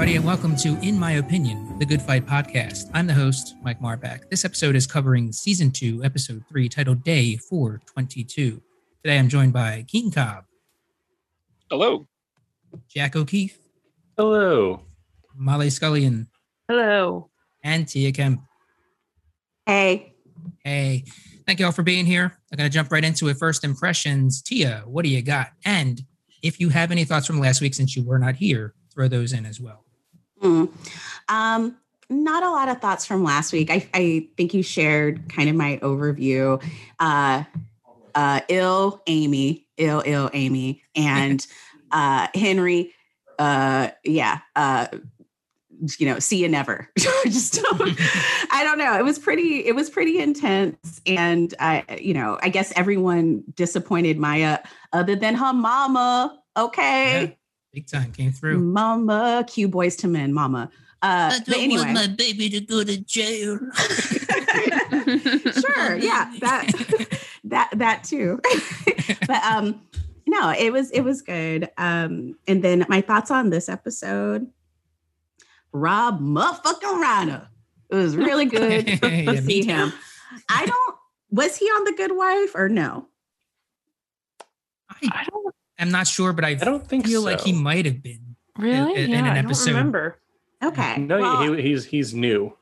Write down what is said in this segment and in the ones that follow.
Hello, everybody, and welcome to In My Opinion, the Good Fight podcast. I'm the host, Mike Marbach. This episode is covering season two, episode three, titled Day 422. Today I'm joined by Keaton Cobb, Hello. Jack O'Keefe, Hello. Molly Scullion, Hello. and Tia Kemp. Hey, Hey, thank you all for being here. I'm going to jump right into it. First impressions. Tia, what do you got? And if you have any thoughts from last week since you were not here, throw those in as well. Hmm. um, not a lot of thoughts from last week. I, I think you shared kind of my overview. Uh, uh, ill Amy, ill ill Amy, and uh, Henry. Uh, yeah. Uh, you know, see you never. Just don't, I don't know. It was pretty. It was pretty intense, and I, you know, I guess everyone disappointed Maya, other than her mama. Okay. Yeah, big time came through. Mama, cue Boyz II Men, mama. Uh, but anyway, want my baby to go to jail. sure, yeah, that that that too. but um, no, it was it was good. Um, and then my thoughts on this episode. Rob motherfucking Reiner. It was really good to me see him. I don't. Was he on The Good Wife or no? I I don't am not sure, but I, I don't think feel so. like he might have been. really. in- in yeah, an I episode. don't remember. Okay. No, well- he, he's he's new.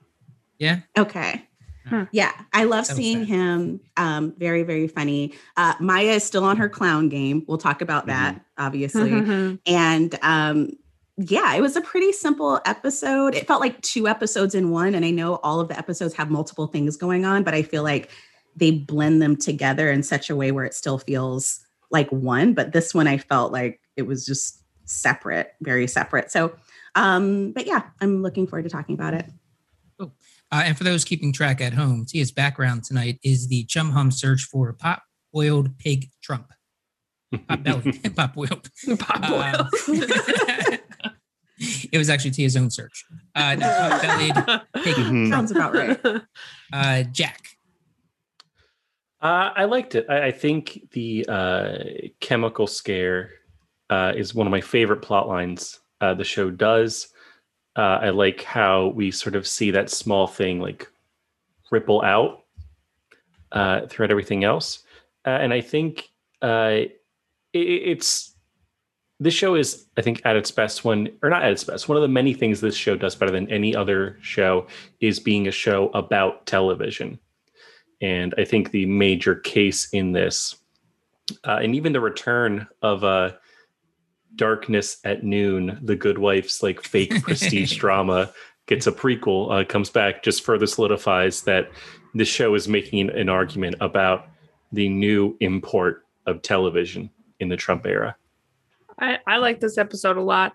Yeah. Okay. Hmm. Yeah, I love seeing bad. him. Um, very, very funny. Uh, Maya is still on her clown game. We'll talk about that, obviously. And um, yeah, it was a pretty simple episode. It felt like two episodes in one. And I know all of the episodes have multiple things going on, but I feel like they blend them together in such a way where it still feels like one. But this one, I felt like it was just separate, very separate. So, um, but yeah, I'm looking forward to talking about it. Uh, and for those keeping track at home, Tia's background tonight is the Chumhum search for pop boiled pig Trump. Pop belly, pop boiled. Pop Uh, it was actually Tia's own search. Uh, no, pot bellied pig Mhm. Sounds about right. Uh, Jack. Uh, I liked it. I, I think the uh, chemical scare uh, is one of my favorite plot lines uh, the show does. Uh, I like how we sort of see that small thing like ripple out uh, throughout everything else, and I think it, it's this show is I think at its best when, or not at its best. One of the many things this show does better than any other show is being a show about television. And I think the major case in this, uh, and even the return of uh, Darkness at Noon, the Good Wife's like fake prestige drama, gets a prequel, uh, comes back, just further solidifies that the show is making an argument about the new import of television in the Trump era. I, I like this episode a lot.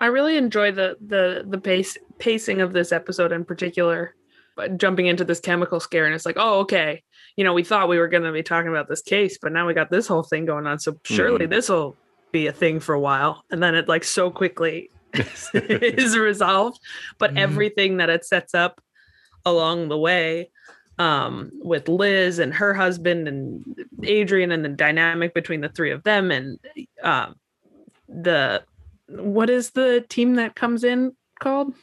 I really enjoy the the the pace pacing of this episode in particular. But jumping into this chemical scare, and it's like, oh, okay. You know, we thought we were going to be talking about this case, but now we got this whole thing going on. So surely this will be a thing for a while. And then it like so quickly is resolved. But Mhm. everything that it sets up along the way, um, with Liz and her husband and Adrian and the dynamic between the three of them and um, the what is the team that comes in called?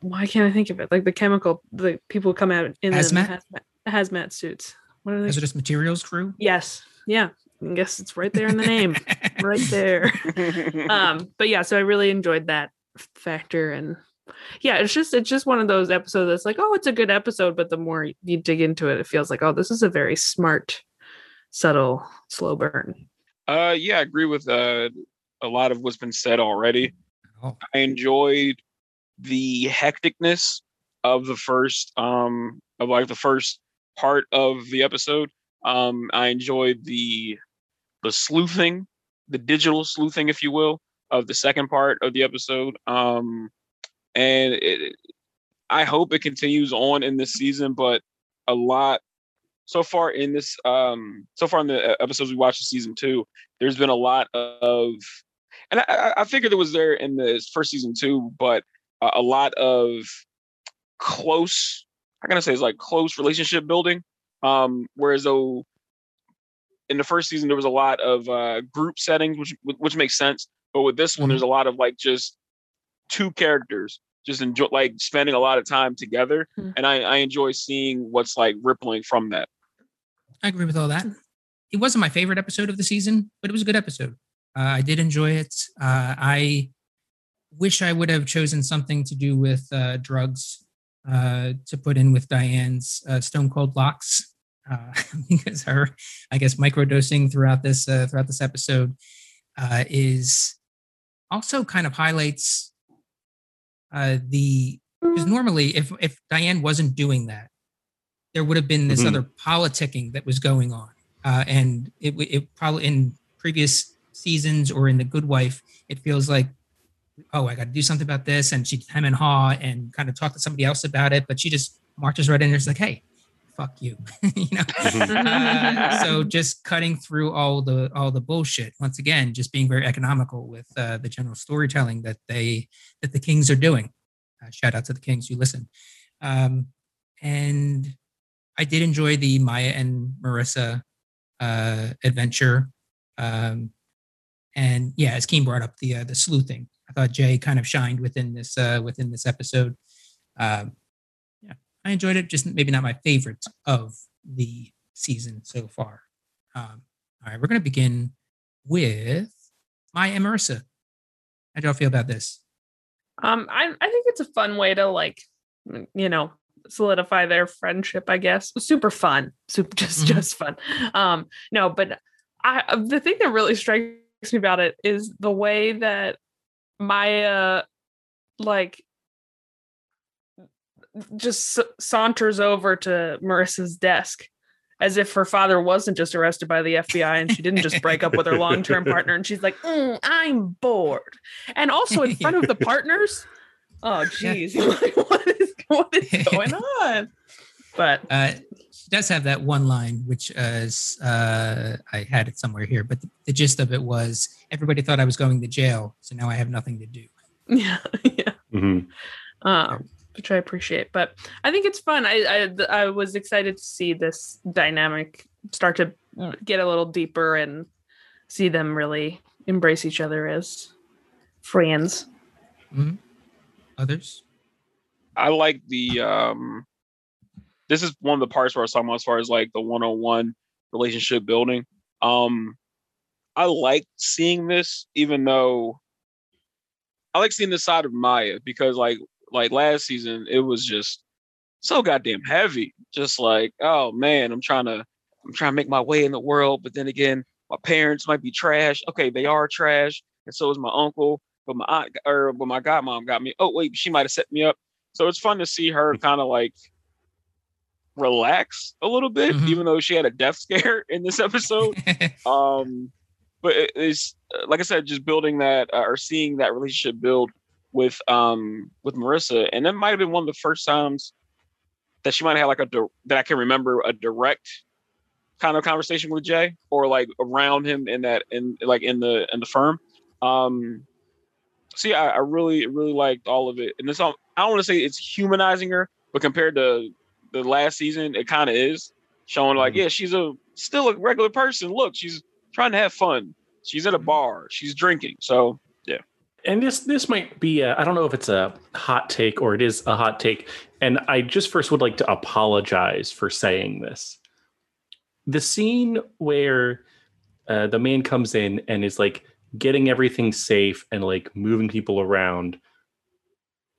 Why can't I think of it? Like the chemical, the people come out in the Hazmat? hazmat, hazmat suits. What are they? Hazardous materials crew. Yes, yeah. I guess it's right there in the name, right there. Um, but yeah, so I really enjoyed that factor, and yeah, it's just it's just one of those episodes that's like, oh, it's a good episode, but the more you dig into it, it feels like, oh, this is a very smart, subtle, slow burn. Uh, yeah, I agree with uh, a lot of what's been said already. Oh. I enjoyed the hecticness of the first, um, of like the first part of the episode. Um, I enjoyed the the sleuthing, the digital sleuthing, if you will, of the second part of the episode. Um, and it, I hope it continues on in this season, but a lot so far in this um so far in the uh, episodes we watched in season two there's been a lot of and i I- figured it was there in the first season too but uh, a lot of close i'm gonna say it's like close relationship building um whereas though in the first season there was a lot of uh group settings which which makes sense but with this one there's a lot of like just two characters just enjoy like spending a lot of time together, Mhm. and I, I enjoy seeing what's like rippling from that. I agree with all that. It wasn't my favorite episode of the season, but it was a good episode. Uh, I did enjoy it. Uh, I wish I would have chosen something to do with uh, drugs uh, to put in with Diane's uh, Stone Cold Locks uh, because her, I guess, microdosing throughout this uh, throughout this episode uh, is also kind of highlights uh, the because normally if if Diane wasn't doing that, there would have been this Mhm. other politicking that was going on, uh, and it it probably in previous seasons or in the Good Wife, it feels like, oh, I got to do something about this, and she'd hem and haw and kind of talk to somebody else about it, but she just marches right in there. She's like, hey, fuck you, you know. Uh, so just cutting through all the all the bullshit once again just being very economical with uh, the general storytelling that they that the kings are doing uh, shout out to the kings you listen um, and i did enjoy the maya and marissa uh, adventure um, and yeah as keen brought up the uh, the sleuthing i thought jay kind of shined within this uh, within this episode um, yeah i enjoyed it just maybe not Maya favorite of the season so far. Um, all right, we're going to begin with my Marissa. How do y'all feel about this? Um, I I think it's a fun way to like, you know, solidify their friendship. I guess super fun, super just Mhm. just fun. Um, no, but I the thing that really strikes me about it is the way that Maya, like, just saunters over to Marissa's desk. As if her father wasn't just arrested by the FBI and she didn't just break up with her long term partner. And she's like, "Mm, I'm bored. And also in front of the partners. Oh, geez. Like, what is what is going on? But Uh, she does have that one line, which is uh, I had it somewhere here, but the, the gist of it was everybody thought I was going to jail, so now I have nothing to do. yeah, yeah. Mhm. Um, which I appreciate. But I think it's fun. I, I I was excited to see this dynamic start to get a little deeper and see them really embrace each other as friends. Mhm. Others? I like the um this is one of the parts where I was talking about as far as like the one-on-one relationship building. Um I like seeing this even though I like seeing this side of Maya because like like last season it was just so goddamn heavy. Just like, oh man, I'm trying to I'm trying to make my way in the world, but then again, my parents might be trash. Okay, they are trash, and so is my uncle. But my aunt or but my godmom got me. Oh wait, she might have set me up. So it's fun to see her kind of like relax a little bit, Mhm. even though she had a death scare in this episode. um, but it- it's uh, like I said, just building that uh, or seeing that relationship build with um with Marissa, and that might have been one of the first times that she might have had like a di- that I can remember a direct kind of conversation with Jay or like around him in that in like in the in the firm. Um, see, I, I really really liked all of it, and it's all, I don't want to say it's humanizing her, but compared to the last season, it kind of is showing like Mhm. yeah, she's a still a regular person. Look, she's trying to have fun. She's at a Mhm. bar. She's drinking. So yeah. And this this might be I I don't know if it's a hot take or it is a hot take. And I just first would like to apologize for saying this. The scene where uh, the man comes in and is like getting everything safe and like moving people around.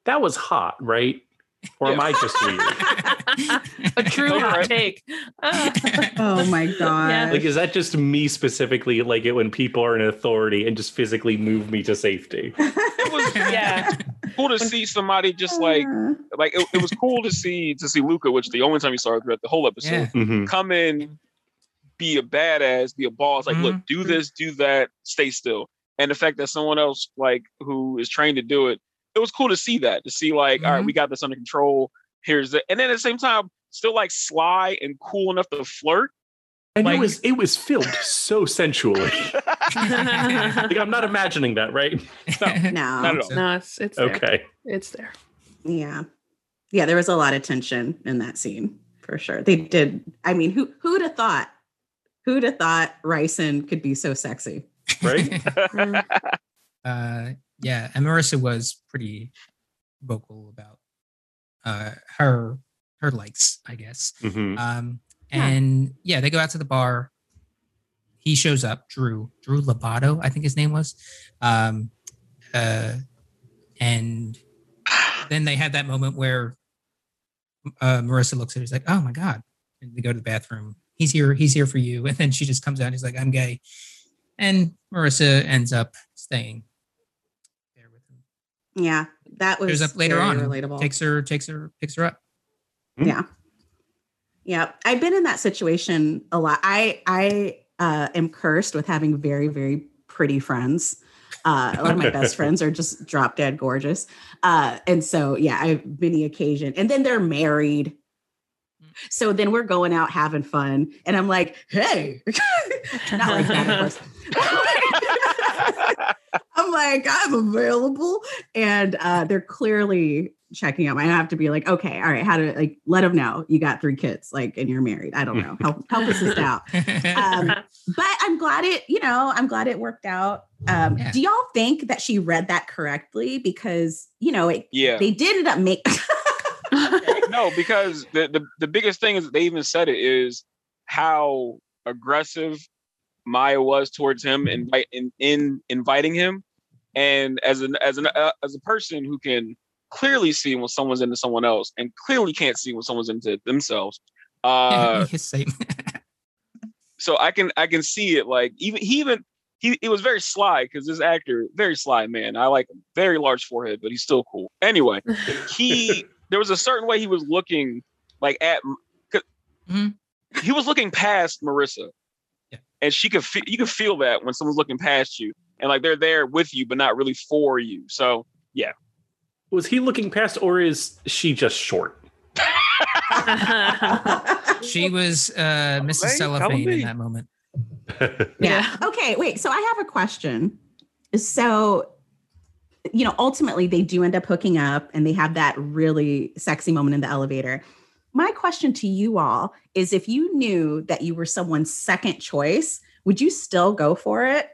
That was hot, right? Or am I just weird? a true hot take. Uh, Oh my god. Yeah. Like, is that just me specifically like it when people are in authority and just physically move me to safety? it was Yeah. cool to see somebody just like like it, it was cool to see to see Lucca, which the only time you saw her throughout the whole episode, Yeah. Mhm. come in, be a badass, be a boss. Like, look, do this, do that, stay still. And the fact that someone else like who is trained to do it, it was cool to see that. To see like, all right, Mhm. we got this under control. Here's it, and then at the same time, still like sly and cool enough to flirt. And Like- it was it was filmed so sensually. like I'm not imagining that, right? no. Not at all. no, it's it's there. Okay. It's there. Yeah. Yeah, there was a lot of tension in that scene for sure. They did. I mean, who who'd have thought? Who'd have thought ricin could be so sexy? Right? Uh, yeah, and Marissa was pretty vocal about uh, her her likes, I guess. Mhm. Um, and yeah, they go out to the bar. He shows up, Drew, Drew Lobato, I think his name was. Um, uh, and then they had that moment where uh, Marissa looks at her, he's like, oh my God. And they go to the bathroom. He's here, he's here for you. And then she just comes out, he's like, I'm gay. And Marissa ends up staying there with him. Yeah, that was Shows up later very on, relatable. takes her, takes her, picks her up. Yeah. Yeah. I've been in that situation a lot. I I uh, am cursed with having very, very pretty friends. Uh, a lot of my best friends are just drop dead gorgeous. Uh, and so yeah, I've many occasion. And then they're married. So then we're going out having fun. And I'm like, hey, not like that, of course. I'm like, I'm available. And uh, they're clearly checking out. I have to be like, okay, all right, how to like let them know you got three kids, like, and you're married. I don't know. Help, help us out. Um, but I'm glad it, you know, I'm glad it worked out. Um, Yeah. Do y'all think that she read that correctly? Because, you know, it, Yeah. they did end up make. no, because the, the the biggest thing is they even said it is how aggressive Maya was towards him and in, in inviting him, and as an as an uh, as a person who can clearly see when someone's into someone else and clearly can't see when someone's into themselves. Uh, so I can I can see it like even he even he it was very sly because this actor very sly man I like him very large forehead but he's still cool anyway he there was a certain way he was looking like at Mhm. he was looking past Marissa. And she could feel you could feel that when someone's looking past you and like they're there with you but not really for you so yeah Was he looking past, or is she just short? she was uh, Mrs. Hey, Cellophane in that moment. yeah. Okay. Wait. So I have a question. So, you know, ultimately they do end up hooking up and they have that really sexy moment in the elevator. My question to you all is if you knew that you were someone's second choice, would you still go for it?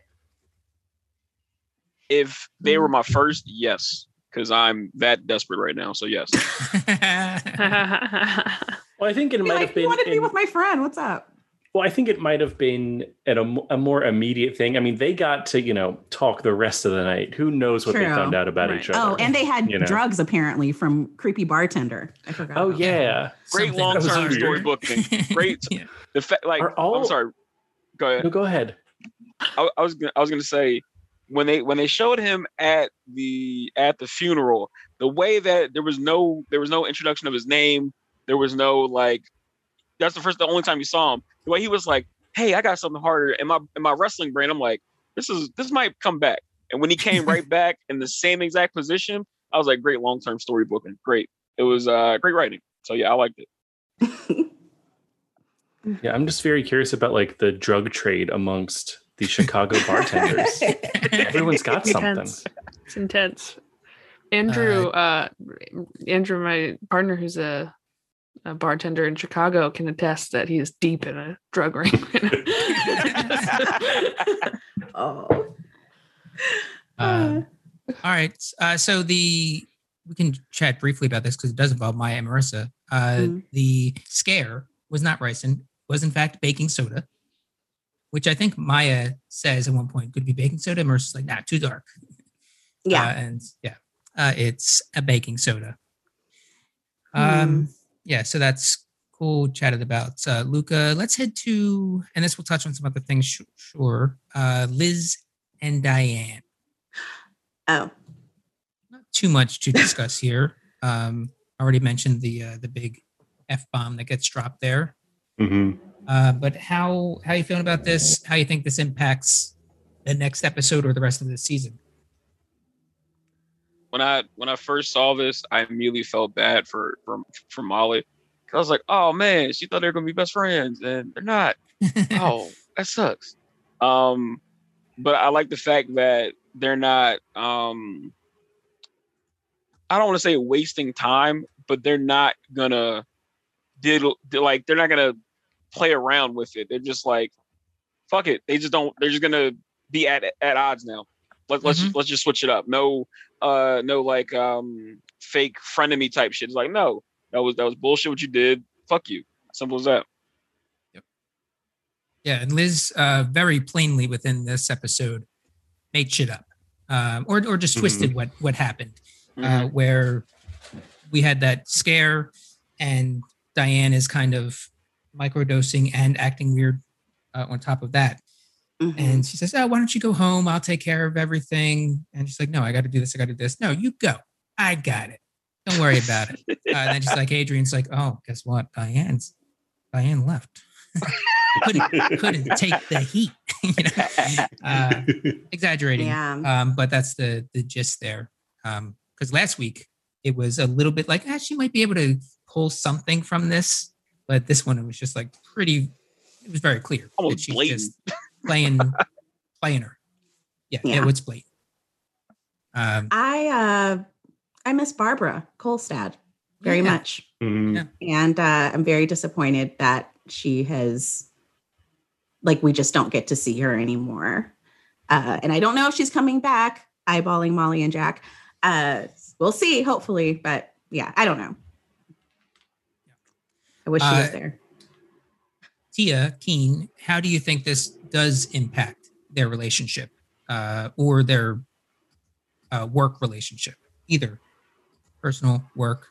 if they were my mm. first yes because I'm that desperate right now so yes Well, I think it Be might like, have you been. wanted to be in- with my friend. What's up? Well, I think it might have been at a, a more immediate thing. I mean, they got to you know talk the rest of the night. Who knows what they found out about Right. each other? Oh, and they had you know. drugs apparently from creepy bartender. I forgot. oh about yeah. great long term That was story weird. booking great Yeah. the fact like all- I'm sorry go ahead No, go ahead. I, I was gonna, I was going to say when they when they showed him at the at the funeral, the way that there was no there was no introduction of his name, there was no like that's the first the only time you saw him. The way he was like, "Hey, I got something harder." In my in my wrestling brain, I'm like, "This is this might come back." And when he came right back in the same exact position, I was like, "Great long term story booking, great." It was uh great writing. So yeah, I liked it. Yeah, I'm just very curious about like the drug trade amongst the Chicago bartenders. Everyone's got something. Intense. It's intense. Andrew, uh, Andrew, my partner, who's a, a bartender in Chicago, can attest that he is deep in a drug ring. oh. Uh, all right. Uh, so the we can chat briefly about this because it does involve Maya and Marissa. Uh, Mhm. The scare was not ricin, was in fact baking soda, which I think Maya says at one point could be baking soda. Marissa's like, nah, too dark. yeah. Uh, and yeah, uh, it's a baking soda. Hmm. Um, yeah, so that's cool. Chatted about uh, Lucca. Let's head to, and this will touch on some other things. Sh- sure, uh, Liz and Diane. oh. Not too much to discuss here. Um, already mentioned the uh, the big f bomb that gets dropped there. Mm-hmm. Uh, but how how you feeling about this? How you think this impacts the next episode or the rest of the season? When I when I first saw this, I immediately felt bad for for for Molly. 'Cause I was like, oh man, she thought they were gonna be best friends, and they're not. oh, that sucks. Um, but I like the fact that they're not. Um, I don't want to say wasting time, but they're not gonna diddle like they're not gonna play around with it. They're just like, fuck it. They just don't. They're just gonna be at at odds now. Let, let's Mhm. let's just switch it up. No, uh, no like um fake frenemy type shit. It's like no, that was that was bullshit. What you did, fuck you. Simple as that. Yeah, and Liz uh, very plainly within this episode made shit up, um, or or just Mhm. twisted what what happened. Mhm. Uh, where we had that scare, and Diane is kind of microdosing and acting weird uh, on top of that. Mhm. And she says, "Oh, why don't you go home? I'll take care of everything." And she's like, "No, I got to do this. I got to do this. No, you go. I got it. Don't worry about it." Uh, and then she's like, "Adrian's like, oh, guess what? Diane's Diane left. couldn't couldn't take the heat. you know, uh, exaggerating. yeah. Um, but that's the the gist there. Um, because last week it was a little bit like, ah, she might be able to pull something from this, but this one it was just like pretty. It was very clear Almost that she's blatant. just playing playing her. Yeah, yeah, Yeah. it's blatant. Um, I uh I miss Barbara Kolstad very Yeah. much. Mhm. And uh I'm very disappointed that she has like we just don't get to see her anymore. Uh and I don't know if she's coming back, eyeballing Molly and Jack. Uh we'll see, hopefully, but yeah, I don't know. I wish she was Uh, there. Tia Keen, how do you think this does impact their relationship uh, or their uh, work relationship? Either personal, work,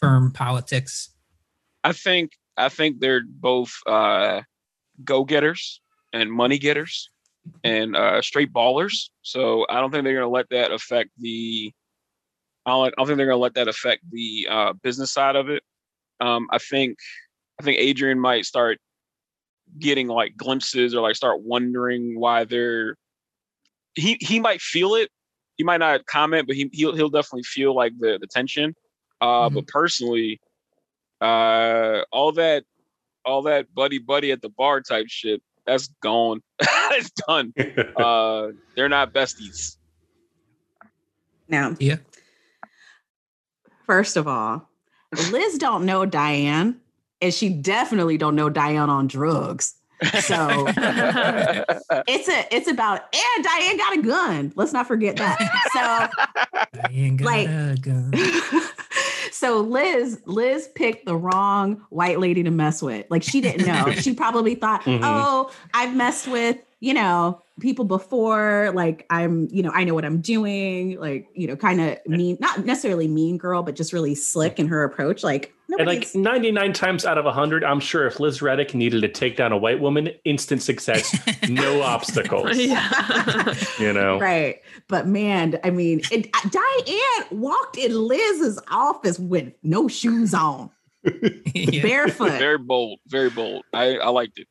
firm, politics. I think I think they're both uh, go getters and money getters and uh, straight ballers. So I don't think they're gonna let that affect the. I don't, think they're gonna let that affect the uh, business side of it. Um, I think I think Adrian might start getting like glimpses or like start wondering why they're. He he might feel it. He might not comment, but he he'll he'll definitely feel like the the tension. Uh, But personally, uh, all that all that buddy buddy at the bar type shit that's gone. it's done. Uh, they're not besties. Now, Yeah. first of all, Liz don't know Diane, and she definitely don't know Diane on drugs. So it's a it's about and Diane got a gun. Let's not forget that. Diane got Like- a gun. So so Liz Liz picked the wrong white lady to mess with. Like she didn't know. she probably thought, Mhm. "Oh, I've messed with, you know, people before. Like I'm, you know, I know what I'm doing. Like, you know, kind of mean, not necessarily mean girl, but just really slick in her approach. Like And like 99 times out of 100, I'm sure if Liz Reddick needed to take down a white woman, instant success, no obstacles. yeah. You know? Right. But man, I mean, it, uh, Diane walked in Liz's office with no shoes on, yeah. barefoot. very bold, very bold. I, I liked it.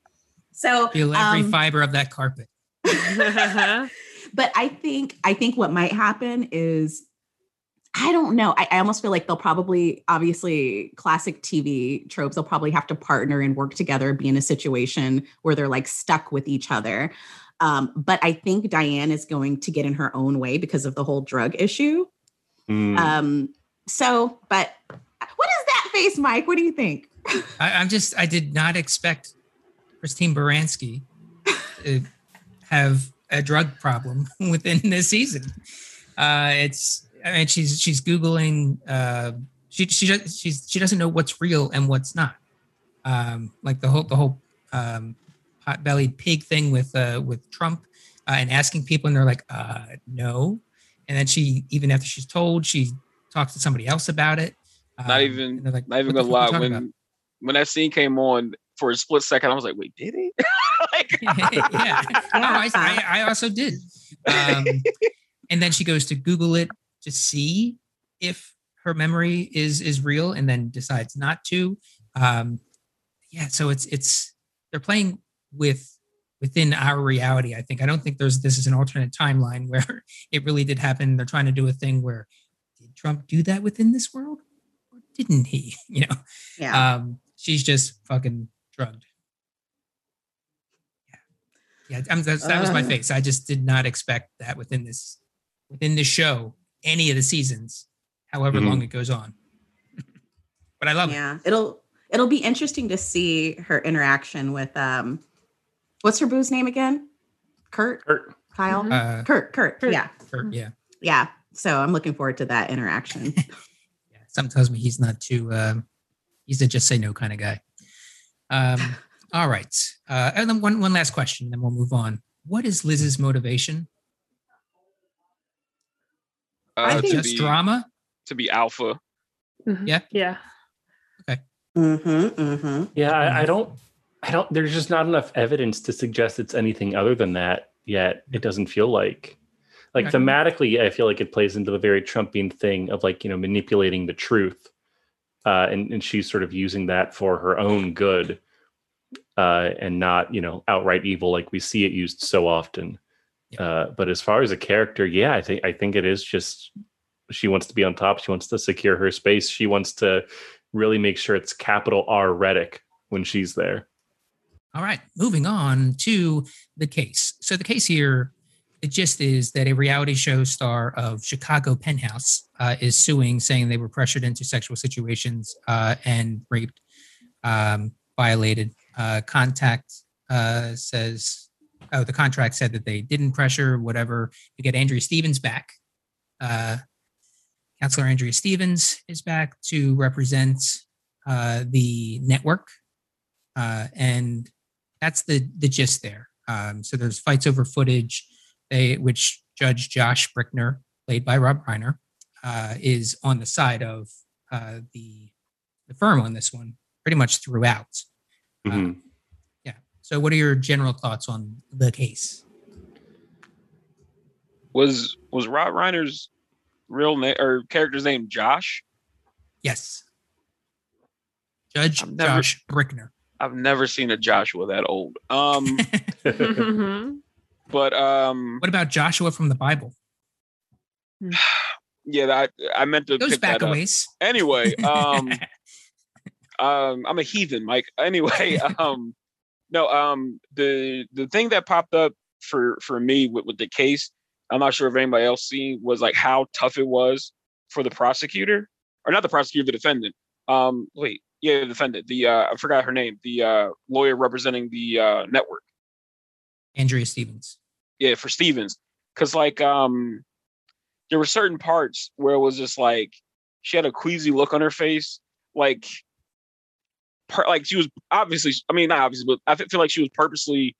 So, Feel every um, fiber of that carpet. but I think I think what might happen is I don't know. I, I almost feel like they'll probably, obviously, classic TV tropes. They'll probably have to partner and work together, be in a situation where they're like stuck with each other. Um, but I think Diane is going to get in her own way because of the whole drug issue. Mm. Um, so, but what is that face, Mike? What do you think? I, I'm just, I did not expect Christine Baranski have a drug problem within this season. Uh, it's, I mean, she's she's googling. Uh, she she she's she doesn't know what's real and what's not. Um, like the whole the whole um, pot-bellied pig thing with uh, with Trump uh, and asking people, and they're like, uh, no. And then she even after she's told, she talks to somebody else about it. Not Um, even, like, not even "What the gonna lie. When talking when that scene came on for a split second, I was like, wait, did he? like, yeah. I, I, I also did. Um, and then she goes to Google it to see if her memory is is real, and then decides not to. Um, yeah, so it's it's they're playing with within our reality. I think I don't think there's this is an alternate timeline where it really did happen. They're trying to do a thing where did Trump do that within this world, or didn't he? You know, Yeah. um, she's just fucking drugged. Yeah, yeah. I'm, that's, that was my Uh. face. I just did not expect that within this within this show, any of the seasons, however Mhm. long it goes on. but I love it. yeah. It'll it'll be interesting to see her interaction with um what's her boo's name again? Kurt, Kurt. Kyle, Mhm. Uh, Kurt, Kurt, Kurt. yeah, Kurt, yeah. yeah. So I'm looking forward to that interaction. yeah. Something tells me he's not too. Um, he's a just say no kind of guy. Um, all right, uh, and then one one last question, then we'll move on. What is Liz's motivation? Uh, think- to Just be drama. to be alpha. Mhm. Yeah. Yeah. Okay. Mm-hmm, mm-hmm. Yeah, I, I don't. I don't. There's just not enough evidence to suggest it's anything other than that yet. It doesn't feel like. Like thematically, I feel like it plays into the very Trumpian thing of like you know manipulating the truth, uh, and and she's sort of using that for her own good, uh, and not you know outright evil like we see it used so often. Yeah. Uh, but as far as a character, yeah, I think I think it is just she wants to be on top. She wants to secure her space. She wants to really make sure it's capital R Reddick when she's there. All right, moving on to the case. So the case here, the gist is that a reality show star of Chicago Penthouse uh, is suing, saying they were pressured into sexual situations uh, and raped, um, violated. Uh, contact uh, says, oh, the contract said that they didn't pressure, whatever. You get Andrea Stevens back. Uh, Counselor Andrea Stevens is back to represent uh, the network. Uh, and that's the the gist there. Um, so there's fights over footage, they, which Judge Josh Brickner, played by Rob Reiner, uh, is on the side of uh, the the firm on this one, pretty much throughout. Mhm. Yeah. So, what are your general thoughts on the case? Was was Rob Reiner's real name or character's name Josh? Yes. Judge I've never- Josh Brickner. I've never seen a Joshua that old. Um, Mhm. But um, what about Joshua from the Bible? yeah, I I meant to Goes pick back that a up. Anyway, um, um, I'm a heathen, Mike. Anyway, um, no, um, the the thing that popped up for for me with, with the case, I'm not sure if anybody else seen was like how tough it was for the prosecutor, or not the prosecutor, the defendant. Um, wait, yeah, the defendant. The uh, I forgot her name. The uh, lawyer representing the uh, network. Andrea Stevens. yeah for Stevens. Because like um there were certain parts where it was just like she had a queasy look on her face. Like per, like she was obviously I mean not obviously but I feel like she was purposely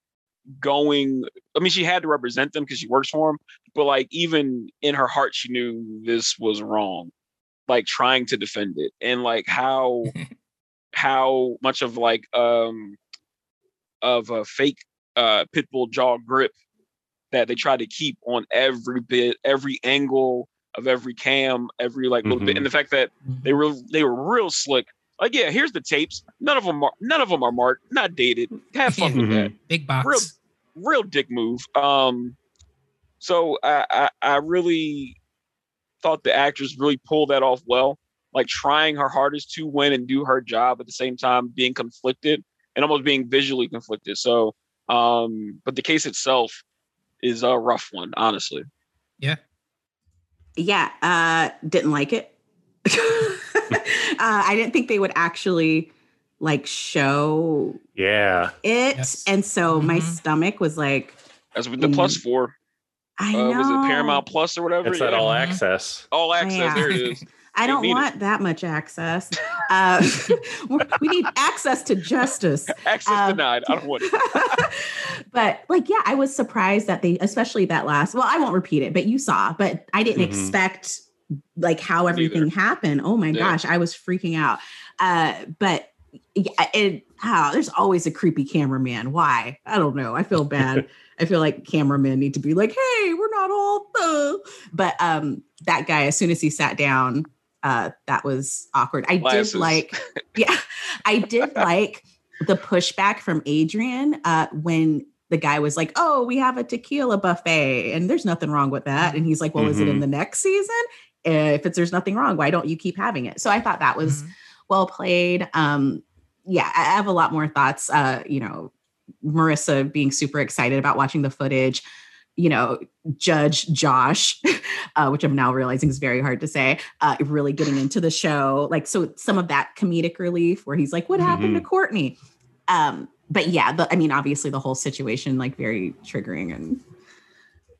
going I mean she had to represent them because she works for them but like even in her heart she knew this was wrong like trying to defend it. And like how how much of like um of a fake uh pitbull jaw grip that they try to keep on every bit, every angle of every cam, every like little bit, Mhm. and the fact that they were they were real slick. Like, yeah, here's the tapes. None of them are none of them are marked, not dated. Have fun with that. Big box. Real- Real dick move. Um, so I, I I really thought the actress really pulled that off well. Like trying her hardest to win and do her job at the same time, being conflicted and almost being visually conflicted. So, um, but the case itself is a rough one, honestly. yeah, Yeah. uh, didn't like it. uh, I didn't think they would actually like show Yeah. it, Yes. and so my Mhm. stomach was like, As with the plus four, I uh, know. was it Paramount Plus or whatever? It's that all Mhm. access. all access. Yeah. There it is. I don't need it. want that much access. Uh, we need access to justice. Access Um, denied. I don't want it. but like, yeah, I was surprised that they, especially that last. Well, I won't repeat it, but you saw. But I didn't Mhm. expect like how everything happened. Oh my Yeah. gosh, I was freaking out. Uh, but yeah, it. How there's always a creepy cameraman. Why? I don't know. I feel bad. I feel like cameramen need to be like, hey, we're not all. Uh. But um, that guy, as soon as he sat down, uh, that was awkward. I Glasses. did like, yeah, I did like the pushback from Adrian uh, when the guy was like, "Oh, we have a tequila buffet, and there's nothing wrong with that." And he's like, "Well, is it in Mhm. the next season? If it's there's nothing wrong, why don't you keep having it?" So I thought that was Mhm. well played. Um, yeah, I I have a lot more thoughts. Uh, you know, Marissa being super excited about watching the footage. You know, Judge Josh, uh, which I'm now realizing is very hard to say, uh, really getting into the show. Like, so some of that comedic relief where he's like, "What happened to Courtney?" Um, but yeah, the, I mean, obviously the whole situation like very triggering and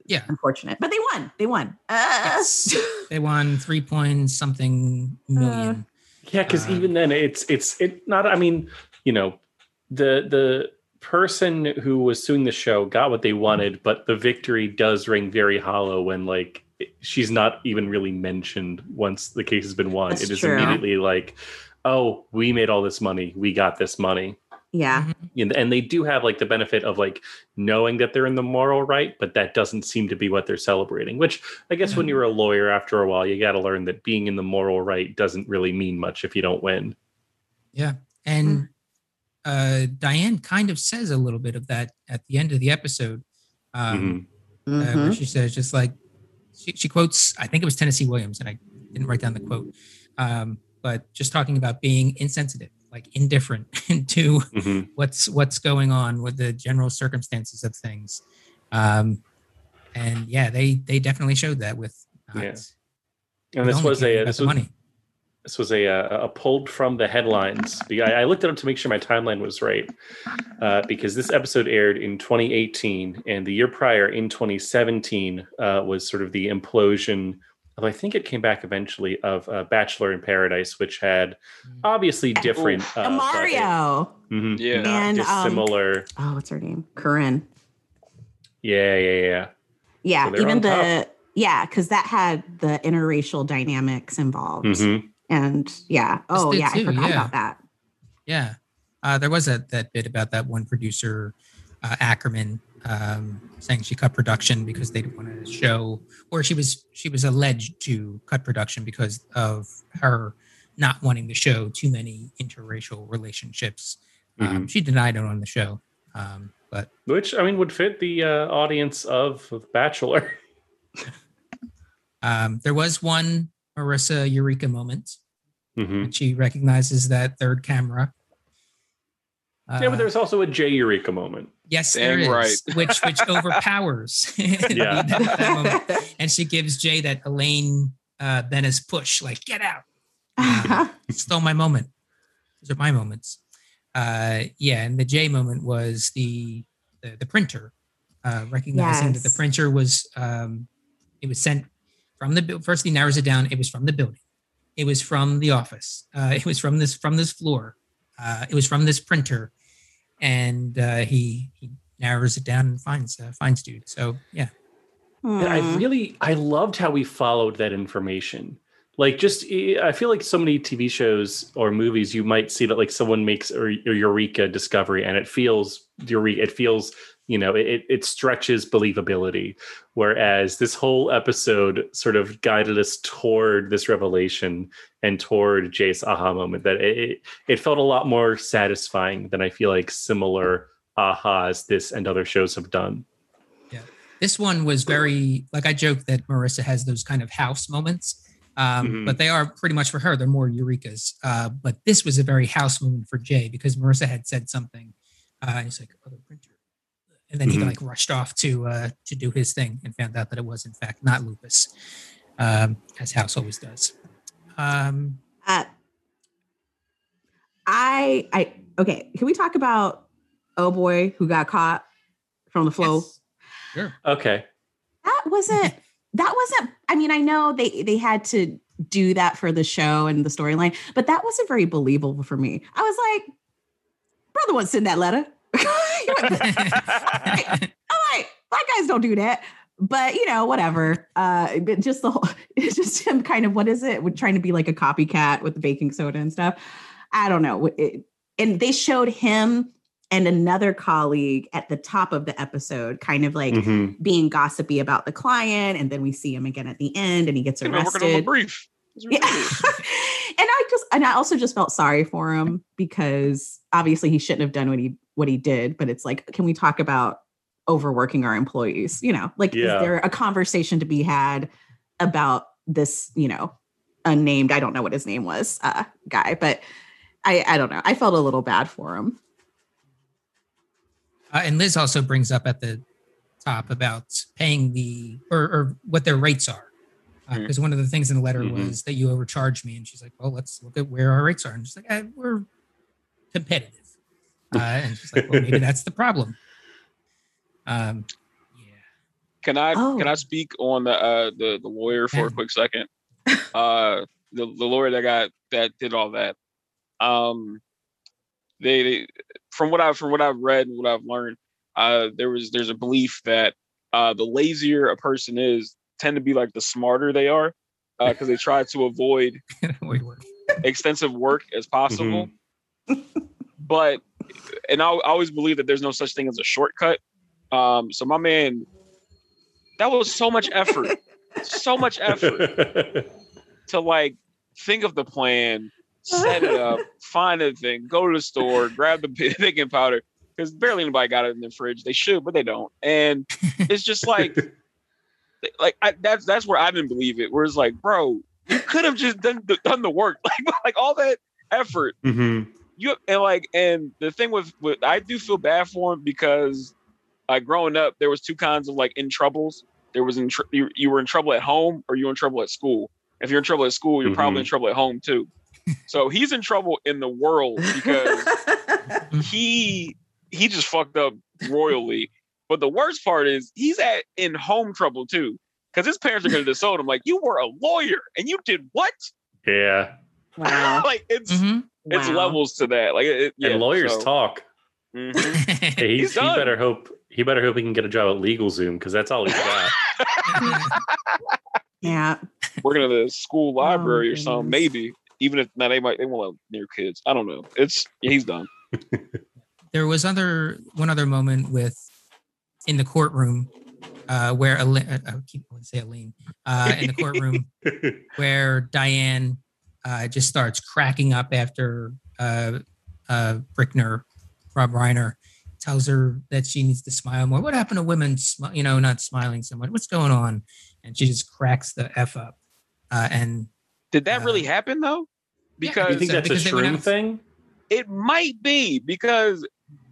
Yeah. unfortunate. But they won. They won. Uh, Yes. they won three point something million. Yeah, because Uh, even then, it's it's it not. I mean, you know, the the person who was suing the show got what they wanted, but the victory does ring very hollow when like she's not even really mentioned once the case has been won. That's it is true. immediately like, oh, we made all this money, we got this money. yeah. Mhm. And- and they do have like the benefit of like knowing that they're in the moral right but that doesn't seem to be what they're celebrating which i guess when Mhm. you're a lawyer after a while you got to learn that being in the moral right doesn't really mean much if you don't win Yeah. And uh, Diane kind of says a little bit of that at the end of the episode, um, Mhm. uh, where Mhm. she says, just like she, she quotes, I think it was Tennessee Williams, and I didn't write down the quote, um, but just talking about being insensitive, like indifferent to Mhm. what's what's going on with the general circumstances of things. Um, and yeah, they they definitely showed that with. not- Yeah. and this was a about this was, money. This was a, uh, a pulled from the headlines I, I looked it up to make sure my timeline was right uh, because this episode aired in 2018 and the year prior in 2017 uh, was sort of the implosion although i think it came back eventually of uh, bachelor in paradise which had obviously different uh, And but it- Mario. Mhm. Yeah. Not And, um. Oh, what's her name? Corinne. yeah, yeah, yeah. Yeah, So even on the yeah, because that had the interracial dynamics involved. Mhm. And yeah. Oh did yeah, I forgot yeah. about that. Yeah, uh, there was a, that bit about that one producer, uh, Ackerman, um, saying she cut production because they didn't want to show, or she was she was alleged to cut production because of her not wanting to show too many interracial relationships. Um, she denied it on the show, um, but Which I mean would fit the uh, audience of Bachelor. um, there was one Marissa Eureka moment. Mhm. She recognizes that third camera. yeah, but Uh, there's also a Jay Eureka moment. Yes, Dang there right. which which overpowers. Yeah. that- that. And she gives Jay that Elaine uh, Benes push, like get out. Stole my moment. Those are my moments. Uh, yeah, and the Jay moment was the the, the printer, uh, recognizing that the printer was um, it was sent from the first he narrows it down. It was from the building. It was from the office. Uh, it was from this from this floor. Uh, it was from this printer, and uh, he he narrows it down and finds uh, finds dude. So yeah, And I really I loved how we followed that information. Like just I feel like so many TV shows or movies you might see that like someone makes a, a eureka discovery and it feels eureka it feels you know it it stretches believability whereas this whole episode sort of guided us toward this revelation and toward Jay's aha moment that it it, felt a lot more satisfying than I feel like similar ahas this and other shows have done. Yeah. This one was very like I joke that Marissa has those kind of house moments. Um, Mhm. But they are pretty much for her. They're more eurekas. Uh, but this was a very house moment for Jay because Marissa had said something, uh, he's like, "Oh, printer," and then he Mhm. like rushed off to uh, to do his thing and found out that it was in fact not lupus, um, as House always does. Um, Uh, I I okay. Can we talk about oh boy who got caught from the flow? yes. Sure. Okay. That wasn't that wasn't I mean, I know they they had to do that for the show and the storyline, but that wasn't very believable for me. I was like, brother wouldn't send that letter. He wouldn't- I'm like, black guys don't do that. But you know, whatever. Uh but just the whole it's just him kind of what is it? With trying to be like a copycat with the baking soda and stuff. I don't know. It- and they showed him and another colleague at the top of the episode, kind of like Mhm. being gossipy about the client, and then we see him again at the end, and he gets They've been working on the arrested. brief. It's Yeah. and I just and I also just felt sorry for him because obviously he shouldn't have done what he what he did. But it's like, can we talk about overworking our employees? You know, like Yeah. is there a conversation to be had about this? You know, unnamed. I don't know what his name was, uh, guy, but I I don't know. I felt a little bad for him. Uh, and Liz also brings up at the top about paying the or, or what their rates are. Because one of the things in the letter Mhm. was that you overcharged me, and she's like, "Well, let's look at where our rates are." And she's like, eh, "We're competitive." Uh, and she's like, well, maybe that's the problem. Um, yeah. Can I Oh. can I speak on the uh the, the lawyer for a quick second? Uh the, the lawyer that got that did all that. Um they, they from what I from what I've read and what I've learned, uh there was there's a belief that uh the lazier a person is tend to be like the smarter they are because they try to avoid Wait, wait. extensive work as possible. but and I, I always believe that there's no such thing as a shortcut. Um, so my man, that was so much effort, so much effort to like think of the plan, set it up, find the thing, go to the store, grab the baking powder. Because barely anybody got it in the fridge. They should, but they don't. And it's just like, like I, that's that's where I didn't believe it. Where it's like, bro, you could have just done the, done the work, like like all that effort Mhm. You and like and the thing with, with I do feel bad for him because like growing up there was two kinds of like in troubles. There was in tr- you, you were in trouble at home or you were in trouble at school. If you're in trouble at school, you're probably in mm-hmm. trouble at home too. So he's in trouble in the world because he he just fucked up royally. But the worst part is he's at in home trouble too. Because his parents are gonna disown him. Like, you were a lawyer and you did what? Yeah. wow. like it's mm-hmm. Mhm. it's levels to that. Like it, yeah, and lawyers so- talk. Mhm. Hey, he's, He's he better hope he better hope he can get a job at LegalZoom because that's all he's got. Yeah. working at the school library or something, goodness. maybe. Even if now they might they won't let near kids. I don't know. It's yeah, he's done. there was other one other moment with in the courtroom uh, where Ale- uh, I keep wanting to say Aline uh, in the courtroom where Diane uh, just starts cracking up after uh, uh, Brickner, Rob Reiner, tells her that she needs to smile more. What happened to women, smi- you know, not smiling so much? What's going on? And she just cracks the f up. Uh, and Did that Uh, really happen though? yeah, Because you think that's a because they went shroom thing? it might be because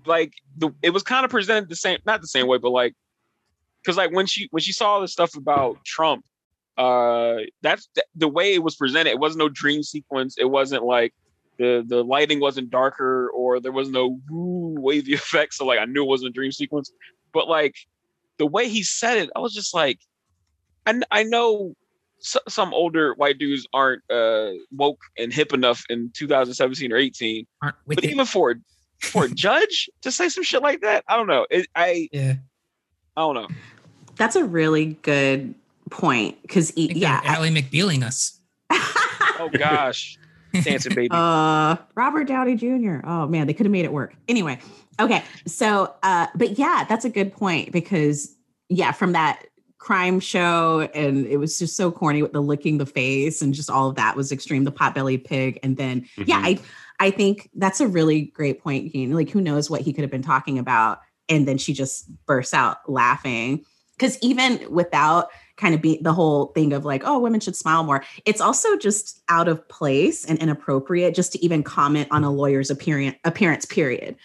like the it was kind of presented the same not the same way, but like because like when she when she saw the stuff about Trump, uh that's th- the way it was presented. It wasn't no dream sequence. It wasn't like the the lighting wasn't darker or there was no woo wavy effects. So like I knew it wasn't a dream sequence. But like the way he said it, I was just like, I I know s- some older white dudes aren't uh woke and hip enough in 2017 or 18 aren't but it. even for for a judge to say some shit like that, I don't know. It, I yeah, I don't know. That's a really good point. Because, I yeah. they're Ally McBealing us. Oh gosh, dancing baby. uh robert downey jr oh man they could have made it work anyway okay so uh but yeah that's a good point because yeah from that crime show and it was just so corny with the licking the face and just all of that was extreme the potbelly pig and then yeah Mhm. i i think that's a really great point Keen. like who knows what he could have been talking about and then she just bursts out laughing because even without kind of be the whole thing of like oh women should smile more it's also just out of place and inappropriate just to even comment on a lawyer's appearance appearance period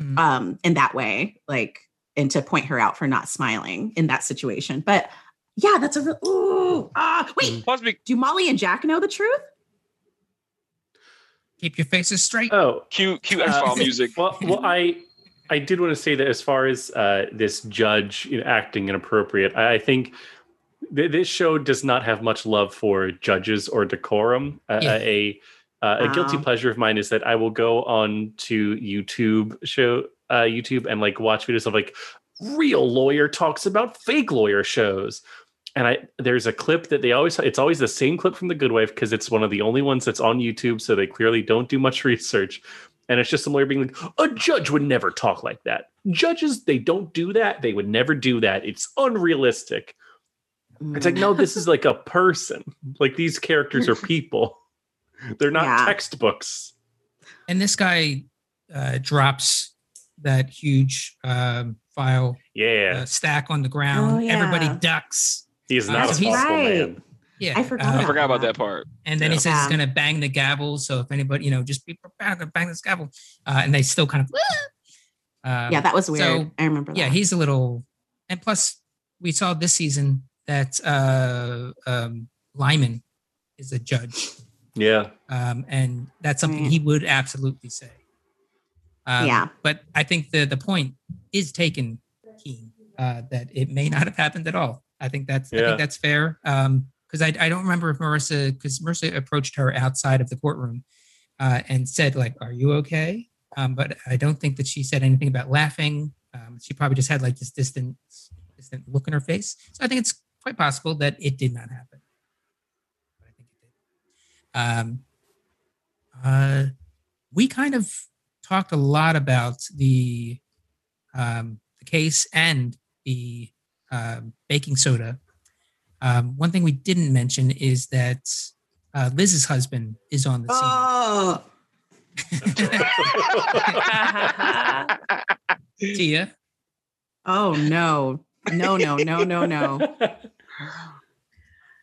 Mhm. um in that way like and to point her out for not smiling in that situation but yeah that's a real ooh ah wait Plus, be do molly and jack know the truth Keep your faces straight. Oh, cute, cute X Uh, File music. well, well, I I did want to say that as far as uh, this judge you know, acting inappropriate, I, I think th- this show does not have much love for judges or decorum. Uh, Yeah. A uh, a guilty pleasure of mine is that I will go on to YouTube show uh, YouTube and like watch videos of like real lawyer talks about fake lawyer shows. And I there's a clip that they always it's always the same clip from The Good Wife because it's one of the only ones that's on YouTube, so they clearly don't do much research. And it's just some lawyer being like, a judge would never talk like that. Judges, they don't do that. They would never do that. It's unrealistic. It's like, no, this is like a person. Like these characters are people. They're not Yeah. textbooks. and this guy uh, drops that huge um, file Yeah. uh, stack on the ground. Oh, yeah. Everybody ducks. he is uh, not so a he's- thoughtful Right. man. Yeah, I forgot uh, I about forgot about that. that part. And then he Yeah. says he's going to bang the gavel. So if anybody, you know, just be prepared to bang this gavel. Uh, and they still kind of. Um, yeah that was weird so, i remember yeah, he's a little. And plus, we saw this season that uh, um, Lyman is a judge, Yeah. um, and that's something Right. he would absolutely say. Um, Yeah. But I think the the point is taken, Keen, uh, that it may not have happened at all. I think that's I think that's fair. Um, because I, I don't remember if Marissa because Marissa approached her outside of the courtroom uh, and said like, "Are you okay?" Um, but I don't think that she said anything about laughing. Um, she probably just had like this distant distant look in her face. So I think it's quite possible that it did not happen. But I think it did. Um, uh, we kind of talked a lot about the um, the case and the um baking soda. Um, one thing we didn't mention is that uh, Liz's husband is on the scene. Oh, Tia, oh no, no, no, no, no, no.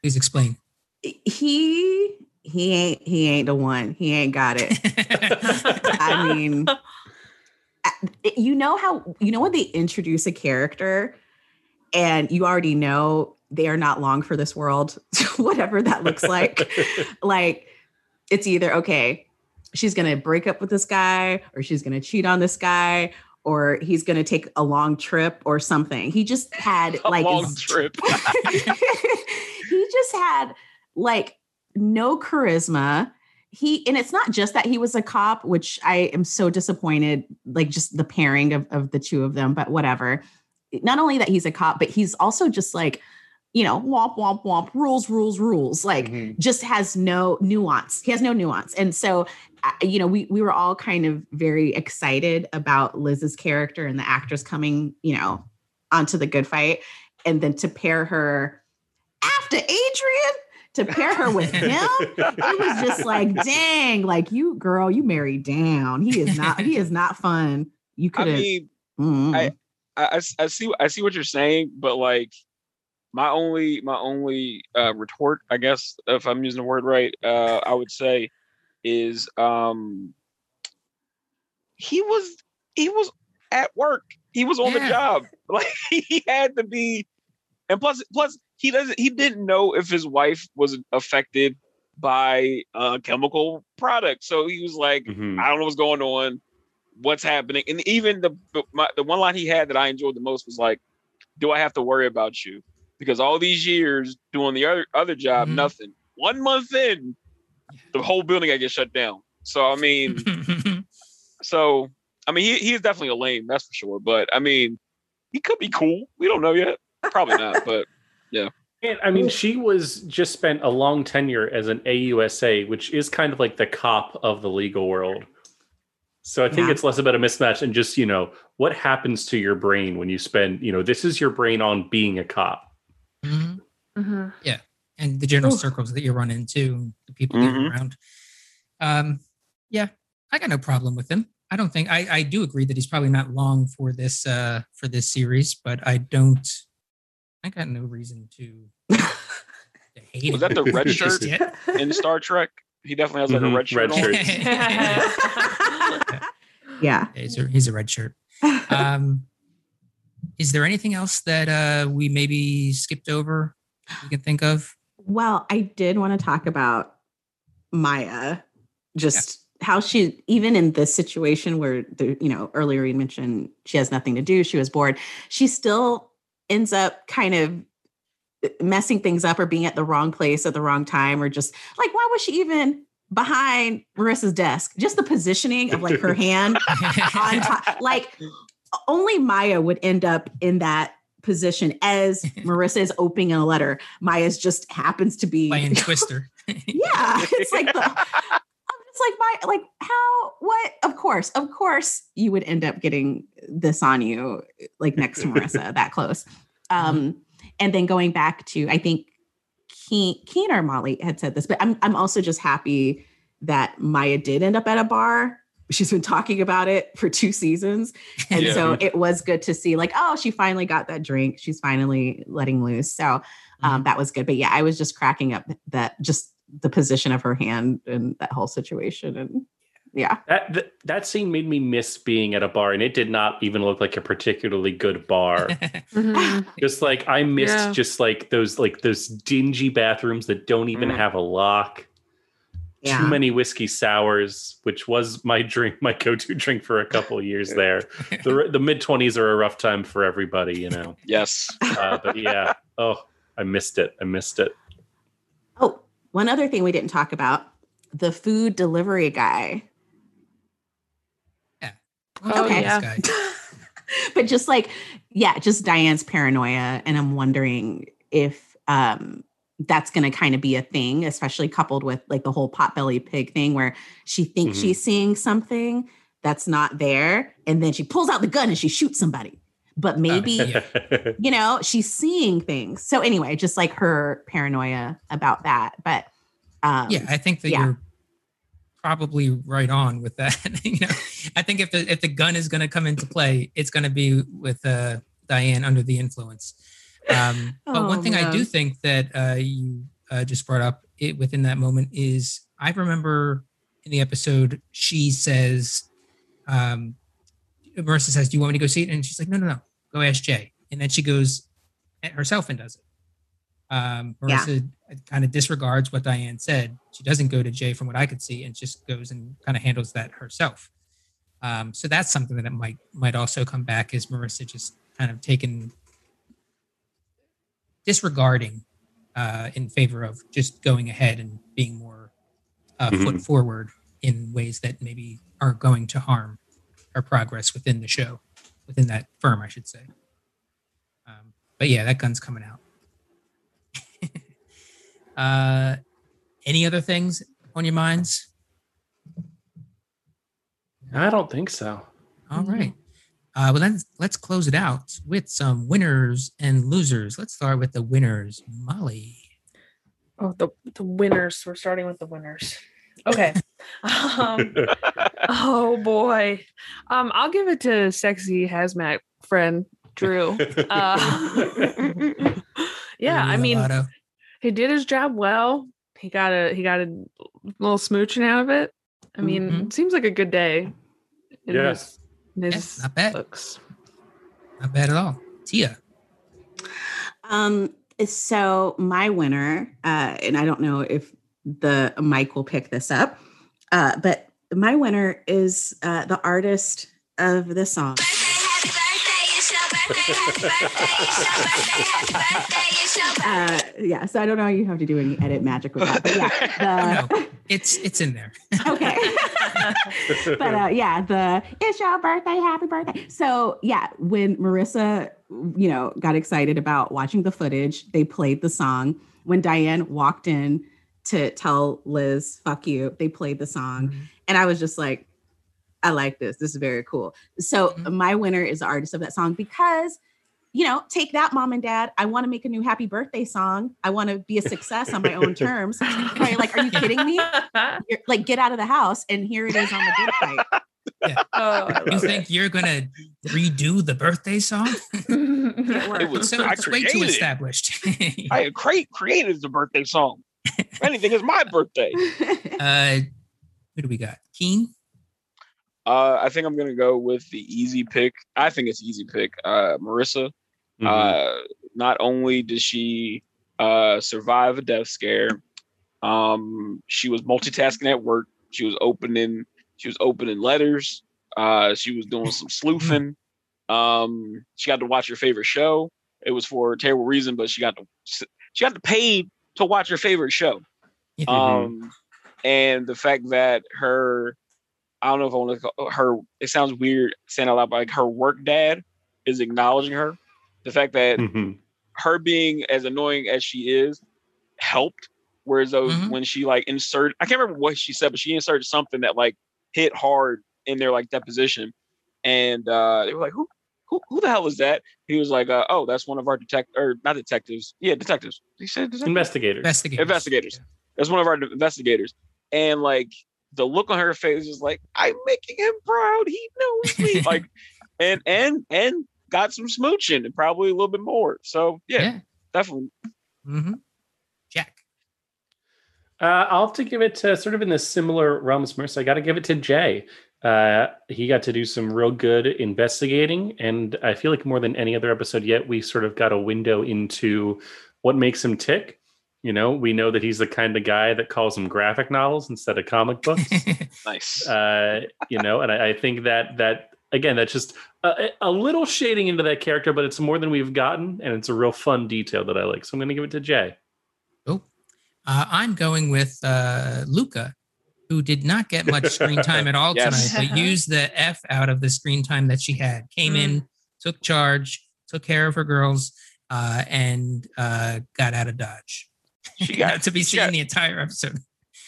please explain. He he ain't he ain't the one. He ain't got it. I mean, you know how you know when they introduce a character and you already know they are not long for this world, whatever that looks like. like it's either okay, she's gonna break up with this guy, or she's gonna cheat on this guy, or he's gonna take a long trip or something. He just had A like long trip. he just had like no charisma. He and it's not just that he was a cop, which I am so disappointed, like just the pairing of, of the two of them, but whatever. Not only that he's a cop, but he's also just like, you know, womp womp womp, rules, rules, rules. Like Mhm. just has no nuance. He has no nuance. And so, you know, we we were all kind of very excited about Liz's character and the actress coming, you know, onto the good fight, and then to pair her after Adrian, to pair her with him, it was just like, dang, like you girl, you married down. He is not. He is not fun. You I could have. I, mean, I I see I see what you're saying, but like my only my only uh, retort, I guess, if I'm using the word right, uh, I would say is um he was he was at work. He was on the job. Like he had to be and plus plus he doesn't he didn't know if his wife was affected by a chemical product. So he was like, Mhm. I don't know what's going on, what's happening, and even the the- my, the one line he had that I enjoyed the most was like, "Do I have to worry about you?" Because all these years doing the other other job, Mhm. nothing. One month in, the whole building got get shut down. So I mean, so I mean, he he is definitely a lame, that's for sure. But I mean, he could be cool. We don't know yet. Probably not, but yeah. And I mean, she was just spent a long tenure as an AUSA, which is kind of like the cop of the legal world. So I think Yeah. it's less about a mismatch and just, you know, what happens to your brain when you spend, you know, this is your brain on being a cop. Mhm. Mhm. and the general Ooh. circles that you run into, the people you're Mhm. around. Um, yeah, I got no problem with him. I don't think I, I do agree that he's probably not long for this uh for this series, but I don't I got no reason to, to hate Was him that the red shirt? in Star Trek, he definitely has like Mhm, a red shirt. red on. shirt. yeah. Yeah, he's a, he's a red shirt. Um, is there anything else that uh, we maybe skipped over? You can think of. Well, I did want to talk about Maya, just how she, even in this situation where the, you know, earlier you mentioned she has nothing to do, she was bored, she still ends up kind of uh, messing things up or being at the wrong place at the wrong time, or just like, why was she even behind Marissa's desk? Just the positioning of like her hand on top. Like only Maya would end up in that position as Marissa is opening a letter. Maya's just happens to be Playing Twister. yeah. It's like the it's like my like how what of course of course you would end up getting this on you like next to Marissa that close. Um and then going back to I think Keen, Keen or Molly had said this, but I'm I'm also just happy that Maya did end up at a bar. She's been talking about it for two seasons. And Yeah. so it was good to see, like, oh, she finally got that drink. She's finally letting loose. So um, that was good. But yeah, I was just cracking up that just the position of her hand and that whole situation. And yeah. That, that that scene made me miss being at a bar, and it did not even look like a particularly good bar. Mhm. just like I missed Yeah. just like those like those dingy bathrooms that don't even Mhm. have a lock. Yeah. too many whiskey sours, which was my drink, my go-to drink for a couple of years there. The the mid twenties are a rough time for everybody, you know. Yes. Uh, but yeah, oh, I missed it. I missed it. Oh, one other thing we didn't talk about the food delivery guy. Oh, Okay. yeah. But just like, yeah, just Diane's paranoia. And I'm wondering if um, that's going to kind of be a thing, especially coupled with like the whole potbelly pig thing where she thinks Mhm. she's seeing something that's not there. And then she pulls out the gun and she shoots somebody. But maybe, yeah. you know, she's seeing things. So anyway, just like her paranoia about that. But um, yeah, I think that yeah. you're probably right on with that. you know, I think if the if the gun is going to come into play, it's going to be with uh, Diane under the influence. Um, but one thing I do think that uh, you uh, just brought up it within that moment is I remember in the episode she says, um, Marissa says, "Do you want me to go see it?" And she's like, "No, no, no, go ask Jay." And then she goes herself and does it. Um, Yeah. Marissa kind of disregards what Diane said. She doesn't go to Jay from what I could see, and just goes and kind of handles that herself. Um, so that's something that might might also come back is Marissa just kind of taken disregarding uh, in favor of just going ahead and being more uh, foot Mhm. forward in ways that maybe aren't going to harm our progress within the show, within that firm, I should say. Um, but yeah, that gun's coming out. uh, any other things on your minds? I don't think so. All right. Uh, well, then let's close it out with some winners and losers. Let's start with the winners. Molly. Oh, the the winners. We're starting with the winners. Okay. um, oh boy. Um, I'll give it to sexy hazmat friend Drew. Uh, yeah, I mean, Lovato. he did his job well. He got a he got a little smooching out of it. I mean, Mhm. it seems like a good day. In Yeah. his, in Yeah, not bad. looks. Not bad at all. Tia. Um, so my winner, uh, and I don't know if the mic will pick this up, uh, but my winner is uh, the artist of the song. Uh, yeah, so I don't know how you have to do any edit magic with that, but yeah, the, It's it's in there. okay. but uh, yeah, the it's your birthday, happy birthday. So yeah, when Marissa, you know, got excited about watching the footage, they played the song. When Diane walked in to tell Liz, "Fuck you," they played the song, and I was just like, I like this. This is very cool. So Mhm. my winner is the artist of that song because. You know, take that, mom and dad. I want to make a new happy birthday song. I want to be a success on my own terms. Right? Like, are you kidding me? You're, like, get out of the house, and here it is on the good fight. oh, You love think you're gonna redo the birthday song? it. It was- so I it's way too created it. established. I create created the birthday song. If anything, is my birthday. uh, who do we got? Keen. Uh, I think I'm gonna go with the easy pick. I think it's easy pick. Uh, Marissa. Mhm. Uh, not only did she uh, survive a death scare, um, she was multitasking at work. She was opening. She was opening letters. Uh, she was doing some sleuthing. Um, she got to watch her favorite show. It was for a terrible reason, but she got to she got to paid to watch her favorite show. Mhm. Um, and the fact that her, I don't know if I want to call her. It sounds weird saying out loud, but like her work dad is acknowledging her. The fact that Mhm. her being as annoying as she is helped. Whereas those Mhm. when she like insert, I can't remember what she said, but she inserted something that like hit hard in their like deposition, and uh they were like, "Who, who, who the hell is that?" He was like, uh, "Oh, that's one of our detect or not detectives, yeah, detectives." He said detectives? Investigators. Investigators. Investigators. That's one of our investigators, and like the look on her face is like, "I'm making him proud. He knows me." like, and and and got some smooching and probably a little bit more. So yeah, Yeah. definitely. hmm Jack. Uh, I'll have to give it to sort of in the similar realms, Mercer. I got to give it to Jay. Uh, he got to do some real good investigating, and I feel like more than any other episode yet, we sort of got a window into what makes him tick. You know, we know that he's the kind of guy that calls them graphic novels instead of comic books. Nice. uh, you know, and I, I think that that again, that's just a, a little shading into that character, but it's more than we've gotten, and it's a real fun detail that I like. So I'm going to give it to Jay. Oh, uh, I'm going with uh, Lucca, who did not get much screen time at all Yes. tonight, but used the F out of the screen time that she had. Came in, took charge, took care of her girls, uh, and uh, got out of Dodge. She got- to be seen got- the entire episode.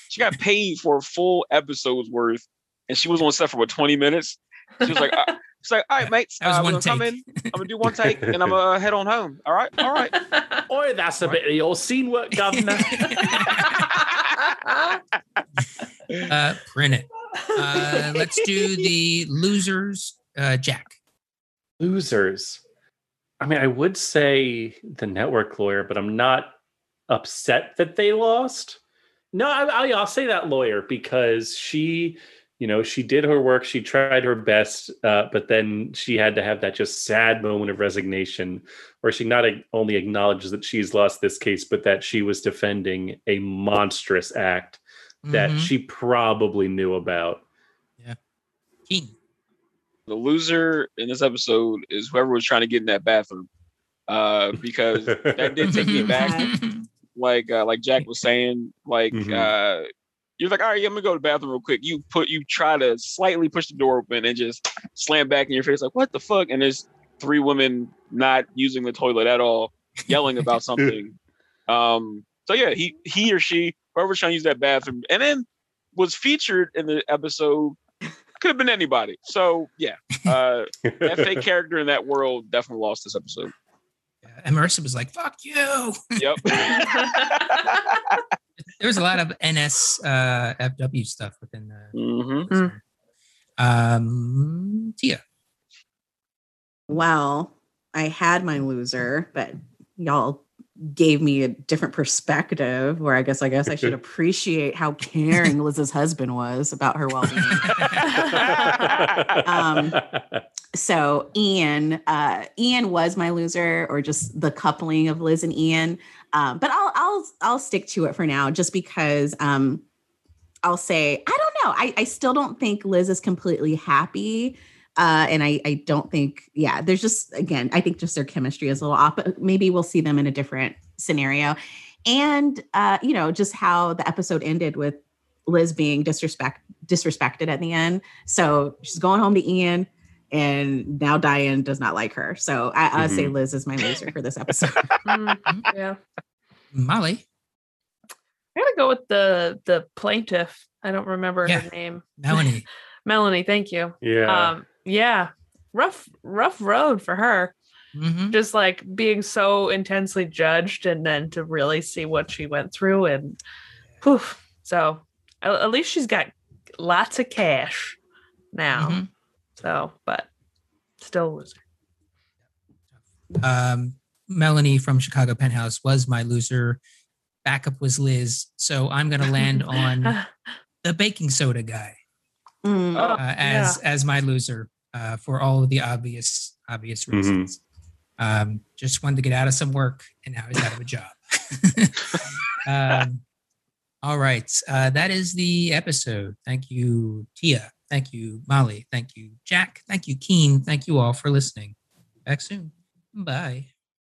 she got paid for a full episode's worth, and she was on set for what twenty minutes. She was like, uh, "She's like, all right, mates, That was uh, one I'm gonna come take. in. I'm gonna do one take, and I'm gonna head on home. All right, all right." Oi, that's a bit of your scene work, governor. uh, print it. Uh, let's do the losers, uh, Jack. Losers. I mean, I would say the network lawyer, but I'm not upset that they lost. No, I, I, I'll say that lawyer because she, you know, she did her work. She tried her best, uh, but then she had to have that just sad moment of resignation where she not a- only acknowledges that she's lost this case, but that she was defending a monstrous act that Mhm. she probably knew about. King. The loser in this episode is whoever was trying to get in that bathroom, uh, because that did take me back. Like uh, like Jack was saying, like Mhm. uh, you're like, all right, yeah, I'm gonna go to the bathroom real quick. You put you try to slightly push the door open and just slam back in your face, like what the fuck? And there's three women not using the toilet at all, yelling about something. Um, so yeah, he he or she, whoever's trying to use that bathroom, and then was featured in the episode. Could have been anybody. So yeah, uh, that fake character in that world definitely lost this episode. Yeah, and Marissa was like, fuck you. Yep. There was a lot of NS uh, FW stuff within the. hmm Mm. Um, Tia. Well, I had my loser, but y'all gave me a different perspective where I guess I guess I should appreciate how caring Liz's husband was about her well-being. Um, so Ian, uh, Ian was my loser, or just the coupling of Liz and Ian. Um, but I'll I'll I'll stick to it for now, just because um, I'll say I don't know. I, I still don't think Liz is completely happy. Uh, and I, I don't think, yeah, there's just, again, I think just their chemistry is a little off, but maybe we'll see them in a different scenario. And, uh, you know, just how the episode ended with Liz being disrespect disrespected at the end. So she's going home to Ian and now Diane does not like her. So I, I say Liz is my loser for this episode. Mm, yeah. Molly. I gotta go with the the plaintiff. I don't remember Yeah. her name. Melanie. Melanie, thank you. yeah. Um, yeah. Rough, rough road for her. Mhm. Just like being so intensely judged and then to really see what she went through and poof. So at, least she's got lots of cash now. Mhm. So, but still loser. Um, Melanie from Chicago Penthouse was my loser. Backup was Liz. So I'm going to land on the baking soda guy Mm. Oh, uh, as as my loser uh, for all of the obvious obvious Mhm. reasons. Um, just wanted to get out of some work, and now he's out of a job. um, all right, uh, that is the episode. Thank you, Tia. Thank you, Molly. Thank you, Jack. Thank you, Keen. Thank you all for listening. Back soon. Bye.